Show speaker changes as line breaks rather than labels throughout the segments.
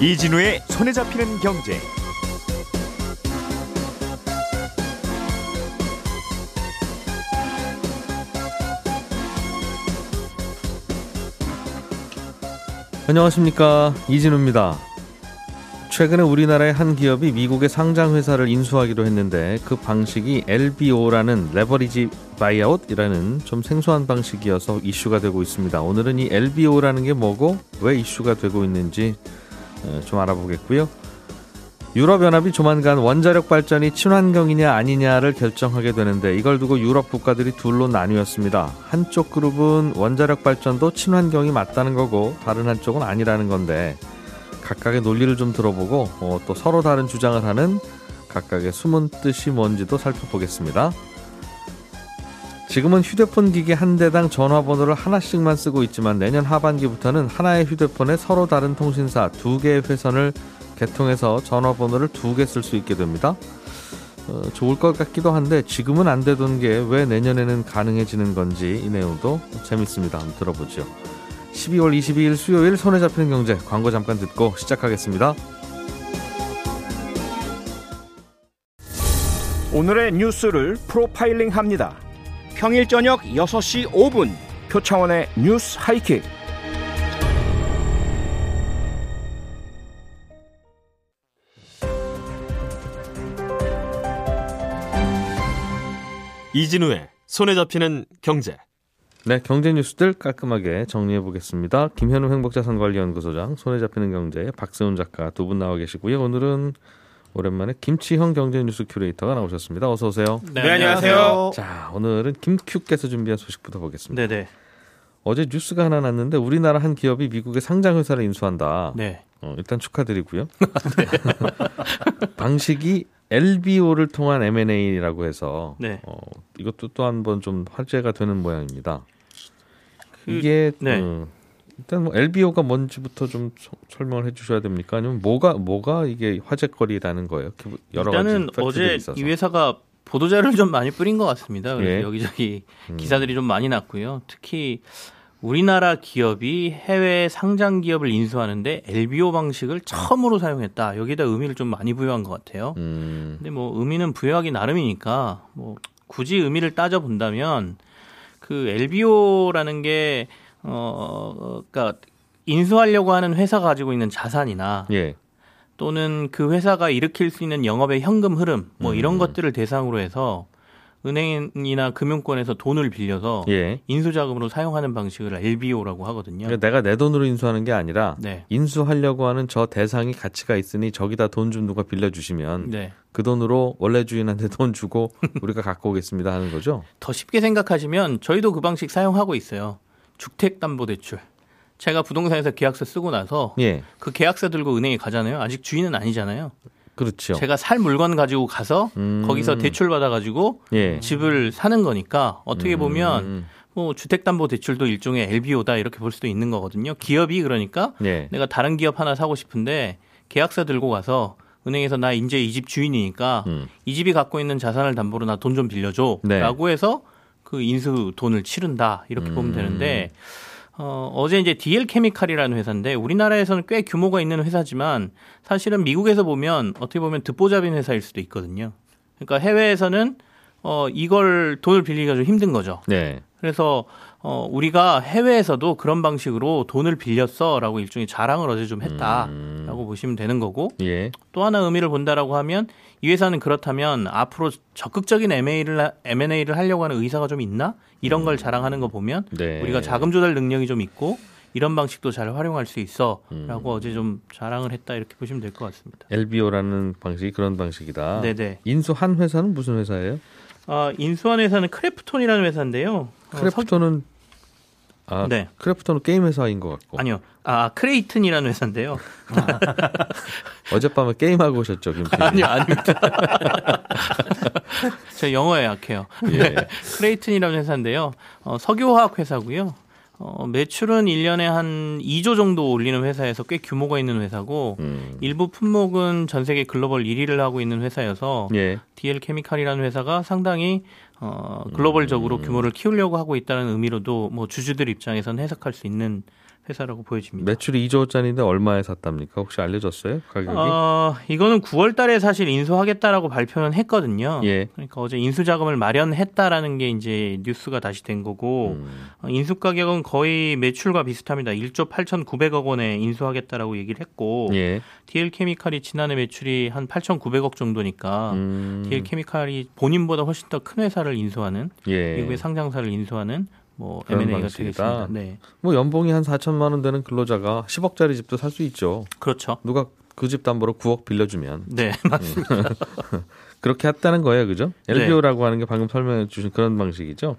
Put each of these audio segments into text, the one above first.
이진우의 손에 잡히는 경제.
안녕하십니까 이진우입니다. 최근에 우리나라의 한 기업이 미국의 상장 회사를 인수하기로 했는데 그 방식이 LBO라는 leverage buyout이라는 좀 생소한 방식이어서 이슈가 되고 있습니다. 오늘은 이 LBO라는 게 뭐고 왜 이슈가 되고 있는지 어, 좀 알아보겠고요. 유럽연합이 조만간 원자력 발전이 친환경이냐 아니냐를 결정하게 되는데 이걸 두고 유럽 국가들이 둘로 나뉘었습니다. 한쪽 그룹은 원자력 발전도 친환경이 맞다는 거고 다른 한쪽은 아니라는 건데 각각의 논리를 좀 들어보고 어, 또 서로 다른 주장을 하는 각각의 숨은 뜻이 뭔지도 살펴보겠습니다. 지금은 휴대폰 기기 한 대당 전화번호를 하나씩만 쓰고 있지만 내년 하반기부터는 하나의 휴대폰에 서로 다른 통신사 두 개의 회선을 개통해서 전화번호를 두 개 쓸 수 있게 됩니다. 어, 좋을 것 같기도 한데 지금은 안 되던 게 왜 내년에는 가능해지는 건지 이 내용도 재밌습니다. 한번 들어보죠. 12월 22일 수요일 손에 잡히는 경제 광고 잠깐 듣고 시작하겠습니다.
오늘의 뉴스를 프로파일링 합니다. 평일 저녁 6시 5분 표창원의 뉴스 하이킥.
이진우의 손에 잡히는 경제.
네, 경제 뉴스들 깔끔하게 정리해 보겠습니다. 김현우 행복자산관리연구소장, 손에 잡히는 경제 박세훈 작가 두 분 나와 계시고요. 오늘은 오랜만에 김치형 경제 뉴스 큐레이터가 나오셨습니다. 어서 오세요.
네, 안녕하세요.
자, 오늘은 김큐께서 준비한 소식부터 보겠습니다.
네네.
어제 뉴스가 하나 났는데 우리나라 한 기업이 미국의 상장 회사를 인수한다.
네.
어, 일단 축하드리고요. 방식이 LBO를 통한 M&A라고 해서
네.
어, 이것도 또 한 번 좀 화제가 되는 모양입니다.
그-
이게
네.
어, 일단 뭐 LBO가 뭔지부터 좀 서- 설명을 해주셔야 됩니까? 아니면 뭐가 뭐가 이게 화제거리라는 거예요? 그 여러
일단은 어제
있어서.
이 회사가 보도자료를 좀 많이 뿌린 것 같습니다. 그래서
예.
여기저기
음.
기사들이 좀 많이 났고요. 특히 우리나라 기업이 해외 상장 기업을 인수하는데 LBO 방식을 처음으로 사용했다. 여기다 의미를 좀 많이 부여한 것 같아요.
음,
근데 뭐 의미는 부여하기 나름이니까 뭐 굳이 의미를 따져 본다면 그 LBO라는 게 어, 그러니까 인수하려고 하는 회사가 가지고 있는 자산이나
예,
또는 그 회사가 일으킬 수 있는 영업의 현금 흐름 뭐 이런
음.
것들을 대상으로 해서 은행이나 금융권에서 돈을 빌려서
예.
인수 자금으로 사용하는 방식을 LBO라고 하거든요.
그러니까 내가 내 돈으로 인수하는 게 아니라
네.
인수하려고 하는 저 대상이 가치가 있으니 저기다 돈 좀 누가 빌려주시면
네.
그 돈으로 원래 주인한테 돈 주고 우리가 갖고 오겠습니다 하는 거죠.
더 쉽게 생각하시면 저희도 그 방식 사용하고 있어요. 주택담보대출. 제가 부동산에서 계약서 쓰고 나서
예,
그 계약서 들고 은행에 가잖아요. 아직 주인은 아니잖아요.
그렇죠.
제가 살 물건 가지고 가서
음.
거기서 대출 받아가지고
예.
집을 사는 거니까 어떻게 보면
음,
뭐 주택담보대출도 일종의 LBO다 이렇게 볼 수도 있는 거거든요. 기업이 그러니까
예.
내가 다른 기업 하나 사고 싶은데 계약서 들고 가서 은행에서 나 이제 이 집 주인이니까
음.
이 집이 갖고 있는 자산을 담보로 나 돈 좀 빌려줘라고
네.
해서 그 인수 돈을 치른다 이렇게 보면
음.
되는데 어, 어제 이제 DL 케미칼이라는 회사인데 우리나라에서는 꽤 규모가 있는 회사지만 사실은 미국에서 보면 어떻게 보면 듣보잡인 회사일 수도 있거든요. 그러니까 해외에서는 어, 이걸 돈을 빌리기가 좀 힘든 거죠.
네.
그래서 어, 우리가 해외에서도 그런 방식으로 돈을 빌렸어라고 일종의 자랑을 어제 좀 했다라고
음.
보시면 되는 거고
예.
또 하나 의미를 본다라고 하면 이 회사는 그렇다면 앞으로 적극적인 M&A를 M&A를 하려고 하는 의사가 좀 있나 이런 걸 자랑하는 거 보면
네.
우리가 자금 조달 능력이 좀 있고 이런 방식도 잘 활용할 수 있어라고
음.
어제 좀 자랑을 했다 이렇게 보시면 될 것 같습니다.
LBO라는 방식이 그런 방식이다.
네네.
인수한 회사는 무슨 회사예요?
아, 인수한 회사는 크래프톤이라는 회사인데요. 어,
크래프톤은 아,
네.
크래프톤은 게임 회사인 것 같고.
아니요. 아, 크레이튼이라는 회사인데요.
어젯밤에 게임하고 오셨죠, 김 PD?
아니요, 아닙니다. 저 영어에 약해요.
예.
크레이튼이라는 회사인데요. 어, 석유화학 회사고요. 어, 매출은 1년에 한 2조 정도 올리는 회사에서 꽤 규모가 있는 회사고
음.
일부 품목은 전 세계 글로벌 1위를 하고 있는 회사여서
예.
DL 케미칼이라는 회사가 상당히 어, 글로벌적으로
음.
규모를 키우려고 하고 있다는 의미로도 뭐 주주들 입장에서는 해석할 수 있는 회사라고 보여집니다.
매출이 2조짜리인데 얼마에 샀답니까? 혹시 알려졌어요? 가격이?
어, 이거는 9월 달에 사실 인수하겠다라고 발표는 했거든요.
예.
그러니까 어제 인수 자금을 마련했다라는 게 이제 뉴스가 다시 된 거고
음.
어, 인수 가격은 거의 매출과 비슷합니다. 1조 8,900억 원에 인수하겠다라고 얘기를 했고
예.
DL 케미칼이 지난해 매출이 한 8,900억 정도니까
음.
DL 케미칼이 본인보다 훨씬 더 큰 회사를 인수하는
예.
미국의 상장사를 인수하는 뭐 M&A가. 되겠습니다. 네,
뭐 연봉이 한 4천만 원 되는 근로자가 10억짜리 집도 살 수 있죠.
그렇죠.
누가 그 집 담보로 9억 빌려주면
네, 맞습니다.
그렇게 했다는 거예요, 그죠?
네.
LBO라고 하는 게 방금 설명해 주신 그런 방식이죠.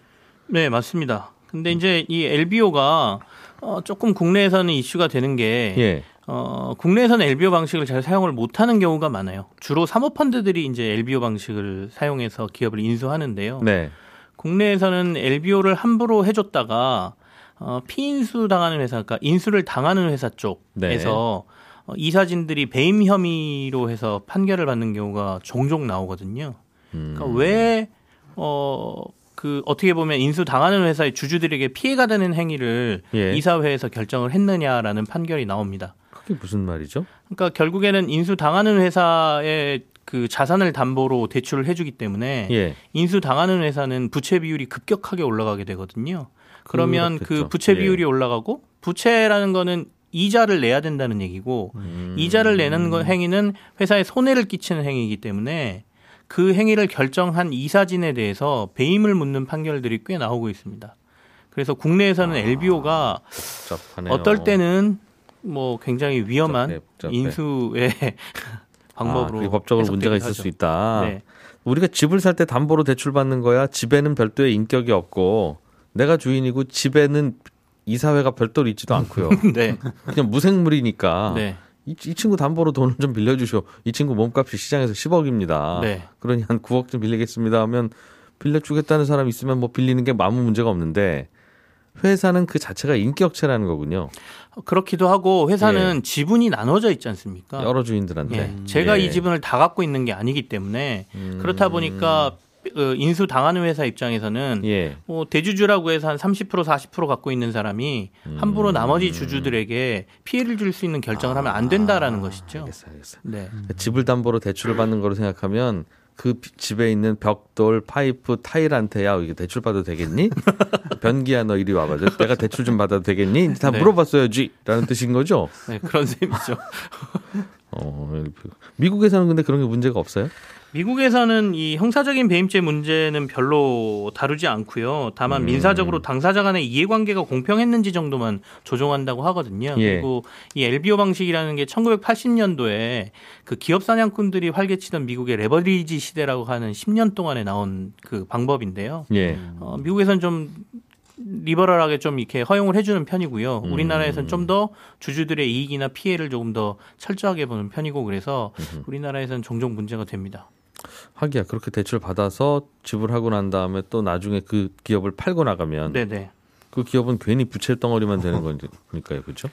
네, 맞습니다. 근데 이제 이 LBO가 어, 조금 국내에서는 이슈가 되는 게
예.
어, 국내에서는 LBO 방식을 잘 사용을 못하는 경우가 많아요. 주로 사모펀드들이 이제 LBO 방식을 사용해서 기업을 인수하는데요.
네.
국내에서는 LBO를 함부로 해줬다가 어, 피인수 당하는 회사, 그러니까 인수를 당하는 회사 쪽에서 어, 이사진들이 배임 혐의로 해서 판결을 받는 경우가 종종 나오거든요.
음.
그러니까 왜, 어, 그, 어떻게 보면 인수 당하는 회사의 주주들에게 피해가 되는 행위를
예.
이사회에서 결정을 했느냐라는 판결이 나옵니다.
그게 무슨 말이죠?
그러니까 결국에는 인수 당하는 회사의 그 자산을 담보로 대출을 해주기 때문에
예.
인수 당하는 회사는 부채 비율이 급격하게 올라가게 되거든요. 그러면 그
그렇겠죠.
부채
예.
비율이 올라가고 부채라는 거는 이자를 내야 된다는 얘기고
음.
이자를 내는 거 행위는 회사에 손해를 끼치는 행위이기 때문에 그 행위를 결정한 이사진에 대해서 배임을 묻는 판결들이 꽤 나오고 있습니다. 그래서 국내에서는
아.
LBO가
복잡하네요.
어떨 때는 뭐 굉장히 위험한
복잡해, 복잡해.
인수의 방법으로
아, 법적으로 문제가 있을
해석되기도
수 있다.
하죠. 네.
우리가 집을 살 때 담보로 대출 받는 거야. 집에는 별도의 인격이 없고 내가 주인이고 집에는 이사회가 별도로 있지도 않고요.
네.
그냥 무생물이니까
네.
이, 이 친구 담보로 돈을 좀 빌려주쇼. 이 친구 몸값이 시장에서 10억입니다.
네.
그러니 한 9억 좀 빌리겠습니다 하면 빌려주겠다는 사람 있으면 뭐 빌리는 게 아무 문제가 없는데 회사는 그 자체가 인격체라는 거군요.
그렇기도 하고 회사는 지분이 나눠져 있지 않습니까?
여러 주인들한테.
예. 제가
예.
이 지분을 다 갖고 있는 게 아니기 때문에
음.
그렇다 보니까 어, 인수 당하는 회사 입장에서는
예.
뭐 대주주라고 해서 한 30% 40% 갖고 있는 사람이
음.
함부로 나머지 주주들에게 피해를 줄 수 있는 결정을 하면 안 된다라는 것이죠.
아, 알겠어, 알겠어.
네.
집을 담보로 대출을 받는 거로 생각하면 그 비- 집에 있는 벽돌, 파이프, 타일한테 야 이게 대출 받아도 되겠니? 변기야 너 이리 와봐. 내가 대출 좀 받아도 되겠니? 다
네.
물어봤어야지라는 뜻인 거죠.
네, 그런 셈이죠.
어, 미국에서는 근데 그런 게 문제가 없어요?
미국에서는 이 형사적인 배임죄 문제는 별로 다루지 않고요. 다만
음.
민사적으로 당사자 간의 이해관계가 공평했는지 정도만 조정한다고 하거든요.
예.
그리고 이 LBO 방식이라는 게 1980년도에 그 기업 사냥꾼들이 활개치던 미국의 레버리지 시대라고 하는 10년 동안에 나온 그 방법인데요.
예.
어, 미국에서는 좀 리버럴하게 좀 이렇게 허용을 해주는 편이고요.
음.
우리나라에서는 좀 더 주주들의 이익이나 피해를 조금 더 철저하게 보는 편이고 그래서 우리나라에서는 종종 문제가 됩니다.
하기야 그렇게 대출 받아서 지불하고 난 다음에 또 나중에 그 기업을 팔고 나가면
네네.
그 기업은 괜히 부채 덩어리만 되는 거니까요, 그렇죠?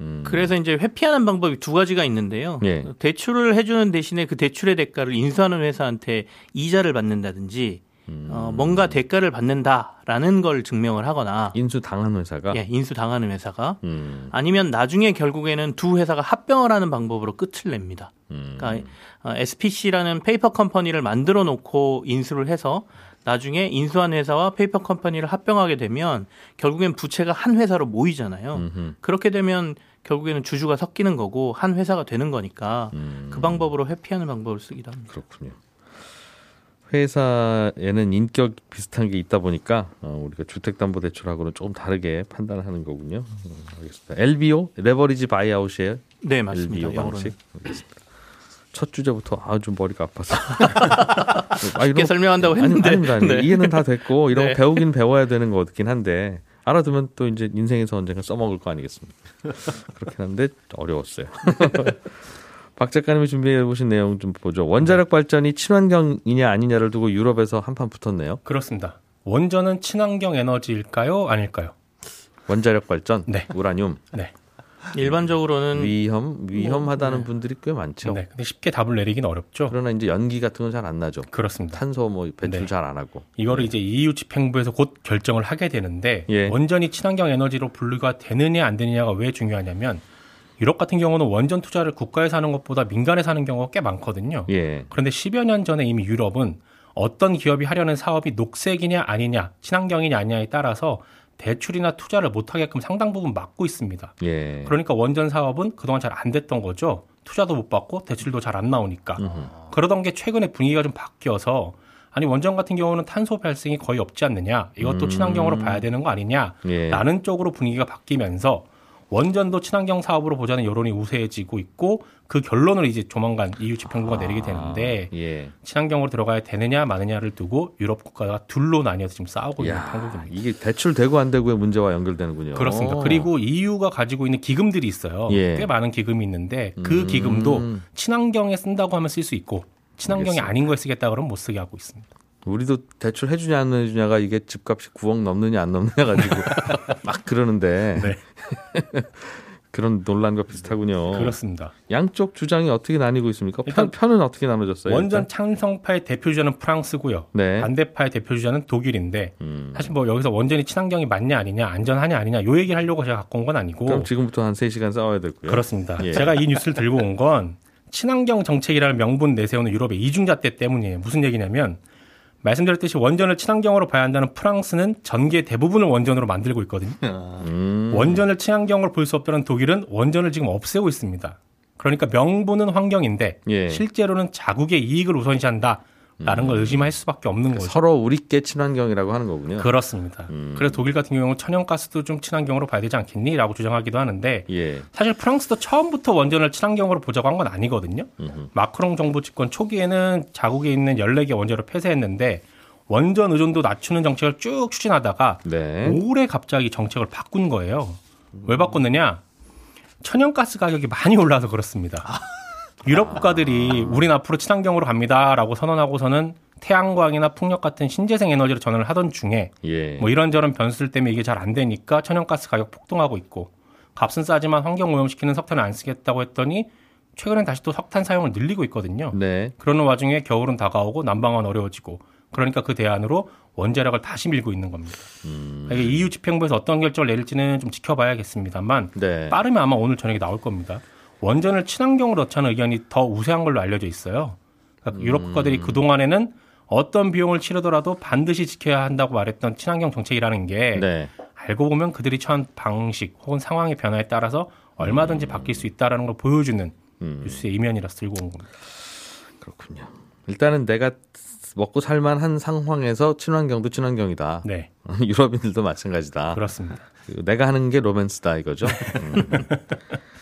음.
그래서 이제 회피하는 방법이 두 가지가 있는데요.
예.
대출을 해주는 대신에 그 대출의 대가를 인수하는 회사한테 이자를 받는다든지
음.
어, 뭔가 대가를 받는다라는 걸 증명을 하거나
인수 당한 회사가
예, 인수 당하는 회사가
음.
아니면 나중에 결국에는 두 회사가 합병을 하는 방법으로 끝을 냅니다.
음.
그러니까 어, SPC라는 페이퍼 컴퍼니를 만들어 놓고 인수를 해서 나중에 인수한 회사와 페이퍼 컴퍼니를 합병하게 되면 결국엔 부채가 한 회사로 모이잖아요.
음흠.
그렇게 되면 결국에는 주주가 섞이는 거고 한 회사가 되는 거니까
음.
그 방법으로 회피하는 방법을 쓰기도 합니다.
그렇군요. 회사에는 인격 비슷한 게 있다 보니까 어, 우리가 주택담보대출하고는 조금 다르게 판단하는 거군요. 음, 알겠습니다. LBO leverage buyout이에요.
네, 맞습니다.
LBO. 방식. 알겠습니다. 첫 주제부터 아주 머리가 아파서. 아,
쉽게 설명한다고
아니,
했는데.
아닙니다. 아닙니다.
네.
이해는 다 됐고 이런
네.
거 배우긴 배워야 되는 거긴 한데 알아두면 또 이제 인생에서 언젠가 써먹을 거 아니겠습니까? 그렇긴 한데 어려웠어요. 박 작가님이 준비해 보신 내용 좀 보죠. 원자력 발전이 친환경이냐 아니냐를 두고 유럽에서 한판 붙었네요.
그렇습니다. 원전은 친환경 에너지일까요? 아닐까요?
원자력 발전,
네.
우라늄
네.
일반적으로는
위험 위험하다는 분들이 꽤 많죠.
네. 근데 쉽게 답을 내리긴 어렵죠.
그러나 이제 연기 같은 건 잘 안 나죠.
그렇습니다.
탄소 뭐 배출
네.
잘안 하고.
이거를 이제 EU 집행부에서 곧 결정을 하게 되는데
예.
원전이 친환경 에너지로 분류가 되느냐 안 되느냐가 왜 중요하냐면 유럽 같은 경우는 원전 투자를 국가에서 하는 것보다 민간에서 하는 경우가 꽤 많거든요.
예.
그런데 10여 년 전에 이미 유럽은 어떤 기업이 하려는 사업이 녹색이냐 아니냐, 친환경이냐 아니냐에 따라서 대출이나 투자를 못하게끔 상당 부분 막고 있습니다.
예.
그러니까 원전 사업은 그동안 잘 안 됐던 거죠. 투자도 못 받고 대출도 잘 안 나오니까. 그러던 게 최근에 분위기가 좀 바뀌어서 아니 원전 같은 경우는 탄소 발생이 거의 없지 않느냐. 이것도
음.
친환경으로 봐야 되는 거 아니냐.
예.
라는 쪽으로 분위기가 바뀌면서 원전도 친환경 사업으로 보자는 여론이 우세해지고 있고 그 결론을 이제 조만간 EU 집행부가 내리게 되는데
아, 예.
친환경으로 들어가야 되느냐 마느냐를 두고 유럽 국가가 둘로 나뉘어서 지금 싸우고 있는
야,
한국입니다.
이게 대출 되고 안 되고의 문제와 연결되는군요.
그렇습니다. 그리고 EU가 가지고 있는 기금들이 있어요.
예.
꽤 많은 기금이 있는데 그
음.
기금도 친환경에 쓴다고 하면 쓸 수 있고 친환경이
알겠습니다.
아닌 거에 쓰겠다 그러면 못 쓰게 하고 있습니다.
우리도 대출 해주냐 안 해주냐가 이게 집값이 9억 넘느냐 안 넘느냐 가지고 막 그러는데
네.
그런 논란과 비슷하군요.
그렇습니다.
양쪽 주장이 어떻게 나뉘고 있습니까?
일단
편, 편은 어떻게 나눠졌어요?
원전
일단?
찬성파의 대표 주자는 프랑스고요.
네.
반대파의 대표 주자는 독일인데
음.
사실 뭐 여기서 원전이 친환경이 맞냐 아니냐 안전하냐 아니냐 요 얘기를 하려고 제가 갖고 온 건 아니고
그럼 지금부터 한 3시간 싸워야 되고요.
그렇습니다.
예.
제가 이 뉴스를 들고 온 건 친환경 정책이라는 명분 내세우는 유럽의 이중잣대 때문이에요. 무슨 얘기냐면 말씀드렸듯이 원전을 친환경으로 봐야 한다는 프랑스는 전기의 대부분을 원전으로 만들고 있거든요.
음.
원전을 친환경으로 볼 수 없다는 독일은 원전을 지금 없애고 있습니다. 그러니까 명분은 환경인데
예.
실제로는 자국의 이익을 우선시한다 라는 걸 의심할 수밖에 없는 거죠.
서로 우리께 친환경이라고 하는 거군요.
그렇습니다.
음.
그래서 독일 같은 경우는 천연가스도 좀 친환경으로 봐야 되지 않겠니?라고 주장하기도 하는데
예.
사실 프랑스도 처음부터 원전을 친환경으로 보자고 한 건 아니거든요.
음흠.
마크롱 정부 집권 초기에는 자국에 있는 14개 원전을 폐쇄했는데 원전 의존도 낮추는 정책을 쭉 추진하다가
네.
올해 갑자기 정책을 바꾼 거예요. 왜 바꿨느냐? 천연가스 가격이 많이 올라서 그렇습니다. 유럽 국가들이 우린 앞으로 친환경으로 갑니다라고 선언하고서는 태양광이나 풍력 같은 신재생 에너지로 전환을 하던 중에
예.
뭐 이런저런 변수들 때문에 이게 잘 안 되니까 천연가스 가격 폭등하고 있고 값은 싸지만 환경 오염시키는 석탄을 안 쓰겠다고 했더니 최근엔 다시 또 석탄 사용을 늘리고 있거든요.
네.
그러는 와중에 겨울은 다가오고 난방은 어려워지고 그러니까 그 대안으로 원자력을 다시 밀고 있는 겁니다.
음.
이게 EU 집행부에서 어떤 결정을 내릴지는 좀 지켜봐야겠습니다만
네.
빠르면 아마 오늘 저녁에 나올 겁니다. 원전을 친환경으로 넣자는 의견이 더 우세한 걸로 알려져 있어요. 그러니까 유럽 국가들이 그 동안에는 어떤 비용을 치르더라도 반드시 지켜야 한다고 말했던 친환경 정책이라는 게
네.
알고 보면 그들이 처한 방식 혹은 상황의 변화에 따라서 얼마든지 바뀔 수 있다라는 걸 보여주는
음.
뉴스의 이면이라서 들고 온 겁니다.
그렇군요. 일단은 내가 먹고 살만한 상황에서 친환경도 친환경이다.
네,
유럽인들도 마찬가지다.
그렇습니다.
그리고 내가 하는 게 로맨스다 이거죠.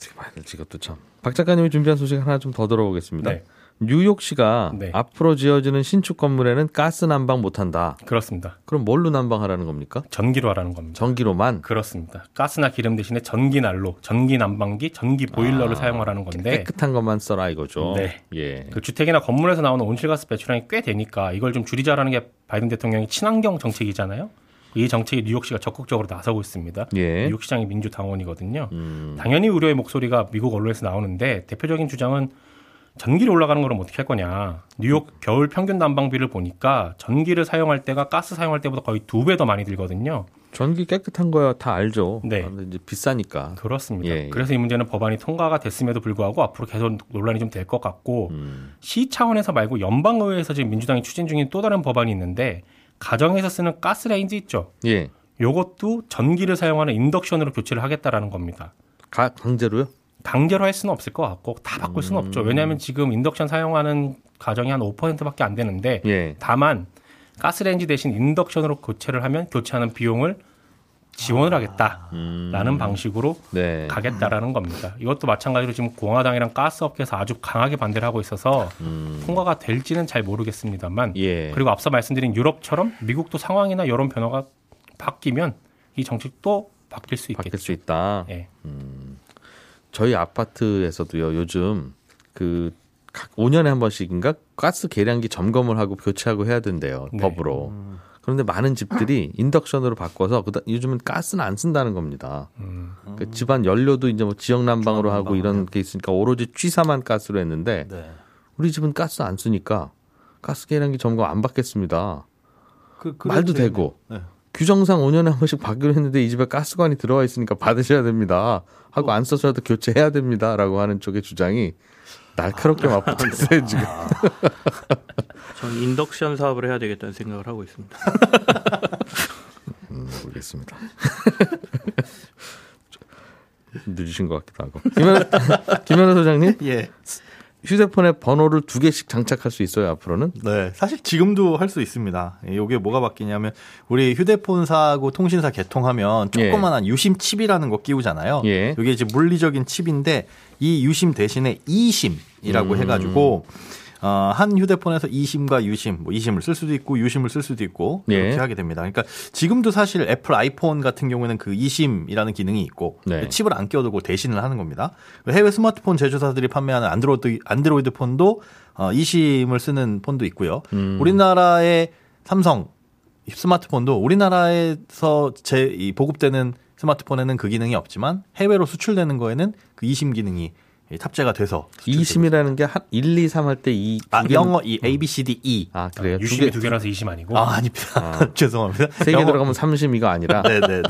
음. 어떻게 봐야 될지 이것도 참. 박 작가님이 준비한 소식 하나 좀 더 들어보겠습니다.
네.
뉴욕시가
네.
앞으로 지어지는 신축 건물에는 가스 난방 못한다.
그렇습니다.
그럼 뭘로 난방하라는 겁니까?
전기로 하라는 겁니다.
전기로만
그렇습니다. 가스나 기름 대신에 전기 난로, 전기 난방기, 전기 보일러를 사용하라는 건데
깨끗한 것만 써라 이거죠.
네.
예.
그 주택이나 건물에서 나오는 온실가스 배출량이 꽤 되니까 이걸 좀 줄이자라는 게 바이든 대통령의 친환경 정책이잖아요. 이 정책에 뉴욕시가 적극적으로 나서고 있습니다.
예.
뉴욕시장이 민주당원이거든요.
음.
당연히 우려의 목소리가 미국 언론에서 나오는데 대표적인 주장은 전기를 올라가는 거는 어떻게 할 거냐. 뉴욕 겨울 평균 난방비를 보니까 전기를 사용할 때가 가스 사용할 때보다 거의 두 배 더 많이 들거든요.
전기 깨끗한 거야 다 알죠.
네.
이제 비싸니까.
그렇습니다.
예, 예.
그래서 이 문제는 법안이 통과가 됐음에도 불구하고 앞으로 계속 논란이 좀 될 것 같고
음.
시 차원에서 말고 연방의회에서 지금 민주당이 추진 중인 또 다른 법안이 있는데 가정에서 쓰는 가스레인지 있죠.
예.
요것도 전기를 사용하는 인덕션으로 교체를 하겠다라는 겁니다.
가, 강제로요?
강제로 할 수는 없을 것 같고 다 바꿀 수는
음.
없죠. 왜냐하면 지금 인덕션 사용하는 가정이 한 5%밖에 안 되는데
예.
다만 가스레인지 대신 인덕션으로 교체를 하면 교체하는 비용을 지원을 하겠다라는
음.
방식으로
네.
가겠다라는 겁니다. 이것도 마찬가지로 지금 공화당이랑 가스업계에서 아주 강하게 반대를 하고 있어서
음.
통과가 될지는 잘 모르겠습니다만
예.
그리고 앞서 말씀드린 유럽처럼 미국도 상황이나 여론 변화가 바뀌면 이 정책도 바뀔 수
바뀔
있겠죠.
수 있다.
예.
저희 아파트에서도요 요즘 그각 5년에 한 번씩인가 가스 계량기 점검을 하고 교체하고 해야 된대요
네.
법으로 그런데 많은 집들이 인덕션으로 바꿔서 그다 요즘은 가스는 안 쓴다는 겁니다.
음.
그 집안 연료도 이제 뭐 지역 난방으로 하고 이런 게 있으니까 오로지 취사만 가스로 했는데
네.
우리 집은 가스 안 쓰니까 가스 계량기 점검 안 받겠습니다.
그,
말도
그래도
되고
네.
규정상 5년에 한 번씩 받기로 했는데 이 집에 가스관이 들어와 있으니까 받으셔야 됩니다. 하고 안 써서라도 교체해야 됩니다라고 하는 쪽의 주장이 날카롭게 맞붙었어요 지금.
저는 인덕션 사업을 해야 되겠다는 생각을 하고 있습니다.
음, 모르겠습니다. 늦으신 것 같기도 하고. 김현, 김현우 소장님,
예.
휴대폰에 번호를 두 개씩 장착할 수 있어요, 앞으로는?
네, 사실 지금도 할 수 있습니다. 이게 뭐가 바뀌냐면 우리 휴대폰사하고 통신사 개통하면 조그만한 유심 칩이라는 거 끼우잖아요.
예.
이게 이제 물리적인 칩인데 이 유심 대신에 이심 이라고
음.
해가지고 어, 한 휴대폰에서 이심과 유심, 뭐 이심을 쓸 수도 있고 유심을 쓸 수도 있고 이렇게
예.
하게 됩니다. 그러니까 지금도 사실 애플 아이폰 같은 경우에는 그 이심이라는 기능이 있고
네.
칩을 안 끼워두고 대신을 하는 겁니다. 해외 스마트폰 제조사들이 판매하는 안드로이드 안드로이드 폰도 어, 이심을 쓰는 폰도 있고요.
음.
우리나라의 삼성 스마트폰도 우리나라에서 제 이 보급되는 스마트폰에는 그 기능이 없지만 해외로 수출되는 거에는 그 이심 기능이 탑재가 돼서 수출되고
이심이라는 게 한 1, 2, 3 할 때 이.
아, 영어 이 A B C D E.
아, 그래요? 두
유심이
개,
두 개라서 이심 아니고.
아, 아닙니다. 죄송합니다.
세개
영어-
들어가면 삼심이가 아니라
네, 네, 네.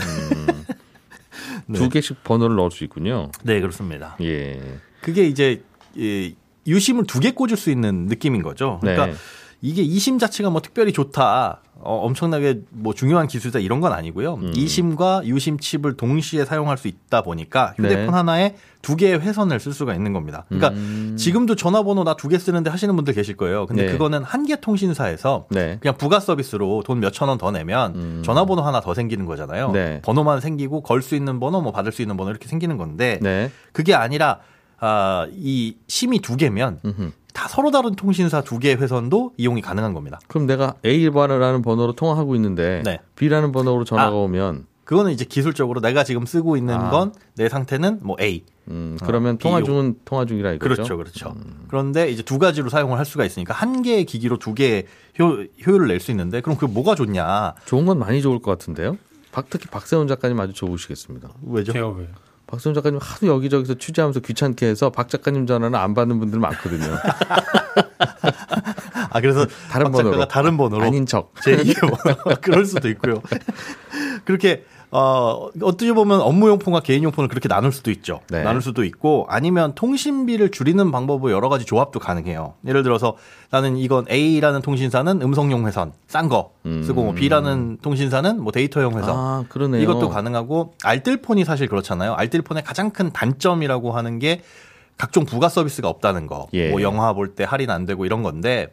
네.
두 개씩 번호를 넣을 수 있군요.
네, 그렇습니다.
예.
그게 이제 이 유심을 두 개 꽂을 수 있는 느낌인 거죠. 그러니까
네.
이게 이심 자체가 뭐 특별히 좋다, 어, 엄청나게 뭐 중요한 기술이다 이런 건 아니고요.
음.
이심과 유심 칩을 동시에 사용할 수 있다 보니까 휴대폰
네.
하나에 두 개의 회선을 쓸 수가 있는 겁니다. 그러니까
음.
지금도 전화번호 나 두 개 쓰는데 하시는 분들 계실 거예요. 근데
네.
그거는 한 개 통신사에서
네.
그냥 부가 서비스로 돈 몇천 원 더 내면
음.
전화번호 하나 더 생기는 거잖아요.
네.
번호만 생기고 걸 수 있는 번호, 뭐 받을 수 있는 번호 이렇게 생기는 건데
네.
그게 아니라 아, 이 심이 두 개면
음흠.
다 서로 다른 통신사 두 개의 회선도 이용이 가능한 겁니다.
그럼 내가 A번호라는 번호로 통화하고 있는데
네.
B라는 번호로 전화가
아.
오면
그거는 이제 기술적으로 내가 지금 쓰고 있는
아.
건내 상태는 뭐 A.
음, 그러면
어,
통화 중은 통화 중이라 이거죠.
그렇죠, 그렇죠. 그런데 이제 두 가지로 사용을 할 수가 있으니까 한 개의 기기로 두 개의 효, 효율을 낼 수 있는데 그럼 그게 뭐가 좋냐?
좋은 건 많이 좋을 것 같은데요. 박, 특히 박세훈 작가님 아주 좋으시겠습니다.
왜죠?
제가 왜?
박세훈 작가님 하도 여기저기서 취재하면서 귀찮게 해서 박 작가님 전화는 안 받는 분들 많거든요.
아 그래서
다른 번호로.
다른 번호로
아닌 척.
제2의 번호 그럴 수도 있고요. 그렇게 어 어떻게 보면 업무용품과 개인용품을 그렇게 나눌 수도 있죠.
네.
나눌 수도 있고 아니면 통신비를 줄이는 방법으로 여러 가지 조합도 가능해요. 예를 들어서 나는 이건 A라는 통신사는 음성용 회선 싼 거 쓰고 뭐 B라는 통신사는 뭐 데이터용 회선
아, 그러네요.
이것도 가능하고 알뜰폰이 사실 그렇잖아요. 알뜰폰의 가장 큰 단점이라고 하는 게 각종 부가 서비스가 없다는 거.
예. 음.
뭐 영화 볼 때 할인 안 되고 이런 건데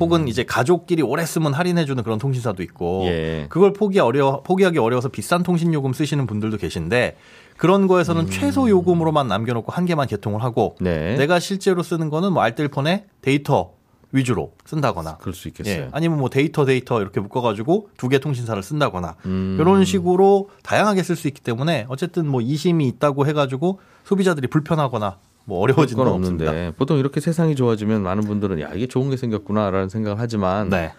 혹은 이제 가족끼리 오래 쓰면 할인해 주는 그런 통신사도 있고
예.
그걸 포기 어려 포기하기 어려워서 비싼 통신 요금 쓰시는 분들도 계신데 그런 거에서는 최소 요금으로만 남겨 놓고 한 개만 개통을 하고
음. 네.
내가 실제로 쓰는 거는 뭐 알뜰폰에 데이터 위주로 쓴다거나
그럴 수 있겠어요.
예, 아니면 뭐 데이터 데이터 이렇게 묶어가지고 두 개 통신사를 쓴다거나
음.
이런 식으로 다양하게 쓸 수 있기 때문에 어쨌든 뭐 eSIM이 있다고 해가지고 소비자들이 불편하거나 뭐 어려워진 건건
없는데
없습니다.
보통 이렇게 세상이 좋아지면 많은 분들은 야 이게 좋은 게 생겼구나라는 생각을 하지만
네.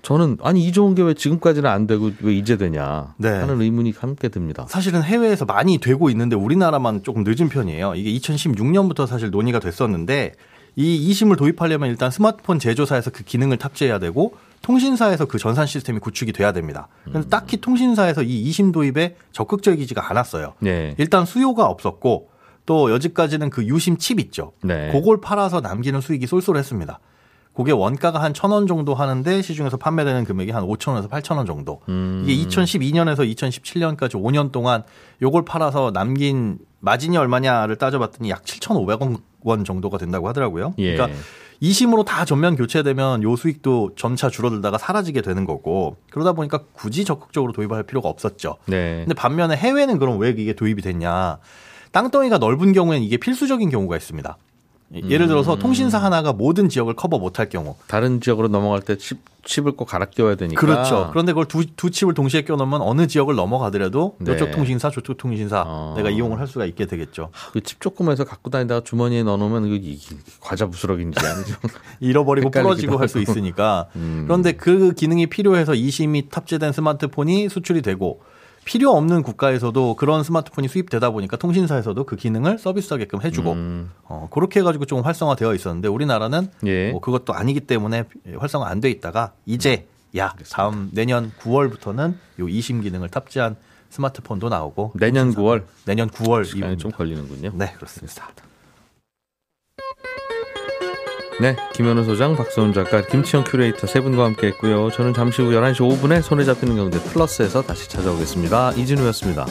저는 아니 이 좋은 게 왜 지금까지는 안 되고 왜 이제 되냐
네.
하는 의문이 함께 듭니다.
사실은 해외에서 많이 되고 있는데 우리나라만 조금 늦은 편이에요. 이게 2016년부터 사실 논의가 됐었는데 이 이심을 도입하려면 일단 스마트폰 제조사에서 그 기능을 탑재해야 되고 통신사에서 그 전산 시스템이 구축이 돼야 됩니다. 그런데 딱히 통신사에서 이 이심 도입에 적극적이지가 않았어요.
네.
일단 수요가 없었고 또 여지까지는 그 유심 칩 있죠.
네.
그걸 팔아서 남기는 수익이 쏠쏠했습니다. 그게 원가가 한 천 원 정도 하는데 시중에서 판매되는 금액이 한 5천 원에서 8천 원 정도.
음.
이게 2012년에서 2017년까지 5년 동안 요걸 팔아서 남긴 마진이 얼마냐를 따져봤더니 약 7,500원 원 정도가 된다고 하더라고요.
예.
그러니까 이심으로 다 전면 교체되면 요 수익도 점차 줄어들다가 사라지게 되는 거고 그러다 보니까 굳이 적극적으로 도입할 필요가 없었죠.
네.
근데 반면에 해외는 그럼 왜 이게 도입이 됐냐? 땅덩이가 넓은 경우에는 이게 필수적인 경우가 있습니다. 예를 들어서
음.
통신사 하나가 모든 지역을 커버 못할 경우.
다른 지역으로 넘어갈 때 칩, 칩을 꼭 갈아 끼워야 되니까.
그렇죠. 그런데 그걸 두, 두 칩을 동시에 껴놓으면 어느 지역을 넘어가더라도
네.
이쪽 통신사, 저쪽 통신사
어.
내가 이용을 할 수가 있게 되겠죠.
그 칩 조그매서 갖고 다니다가 주머니에 넣어놓으면 그 이- 과자 부스러기인지 아니죠.
잃어버리고 부러지고 할 수. 있으니까.
음.
그런데 그 기능이 필요해서 이 심이 탑재된 스마트폰이 수출이 되고 필요 없는 국가에서도 그런 스마트폰이 수입되다 보니까 통신사에서도 그 기능을 서비스하게끔 해주고
음.
어, 그렇게 해가지고 좀 활성화되어 있었는데 우리나라는
예.
뭐 그것도 아니기 때문에 활성화 안 돼 있다가 이제 야 다음 내년 9월부터는 요 eSIM 기능을 탑재한 스마트폰도 나오고
내년 9월
내년 9월
시간이
이후입니다.
좀 걸리는군요.
네 그렇습니다.
네, 김현우 소장, 박세훈 작가, 김치형 큐레이터 세 분과 함께 했고요. 저는 잠시 후 11시 5분에 손에 잡히는 경제 플러스에서 다시 찾아오겠습니다. 이진우였습니다.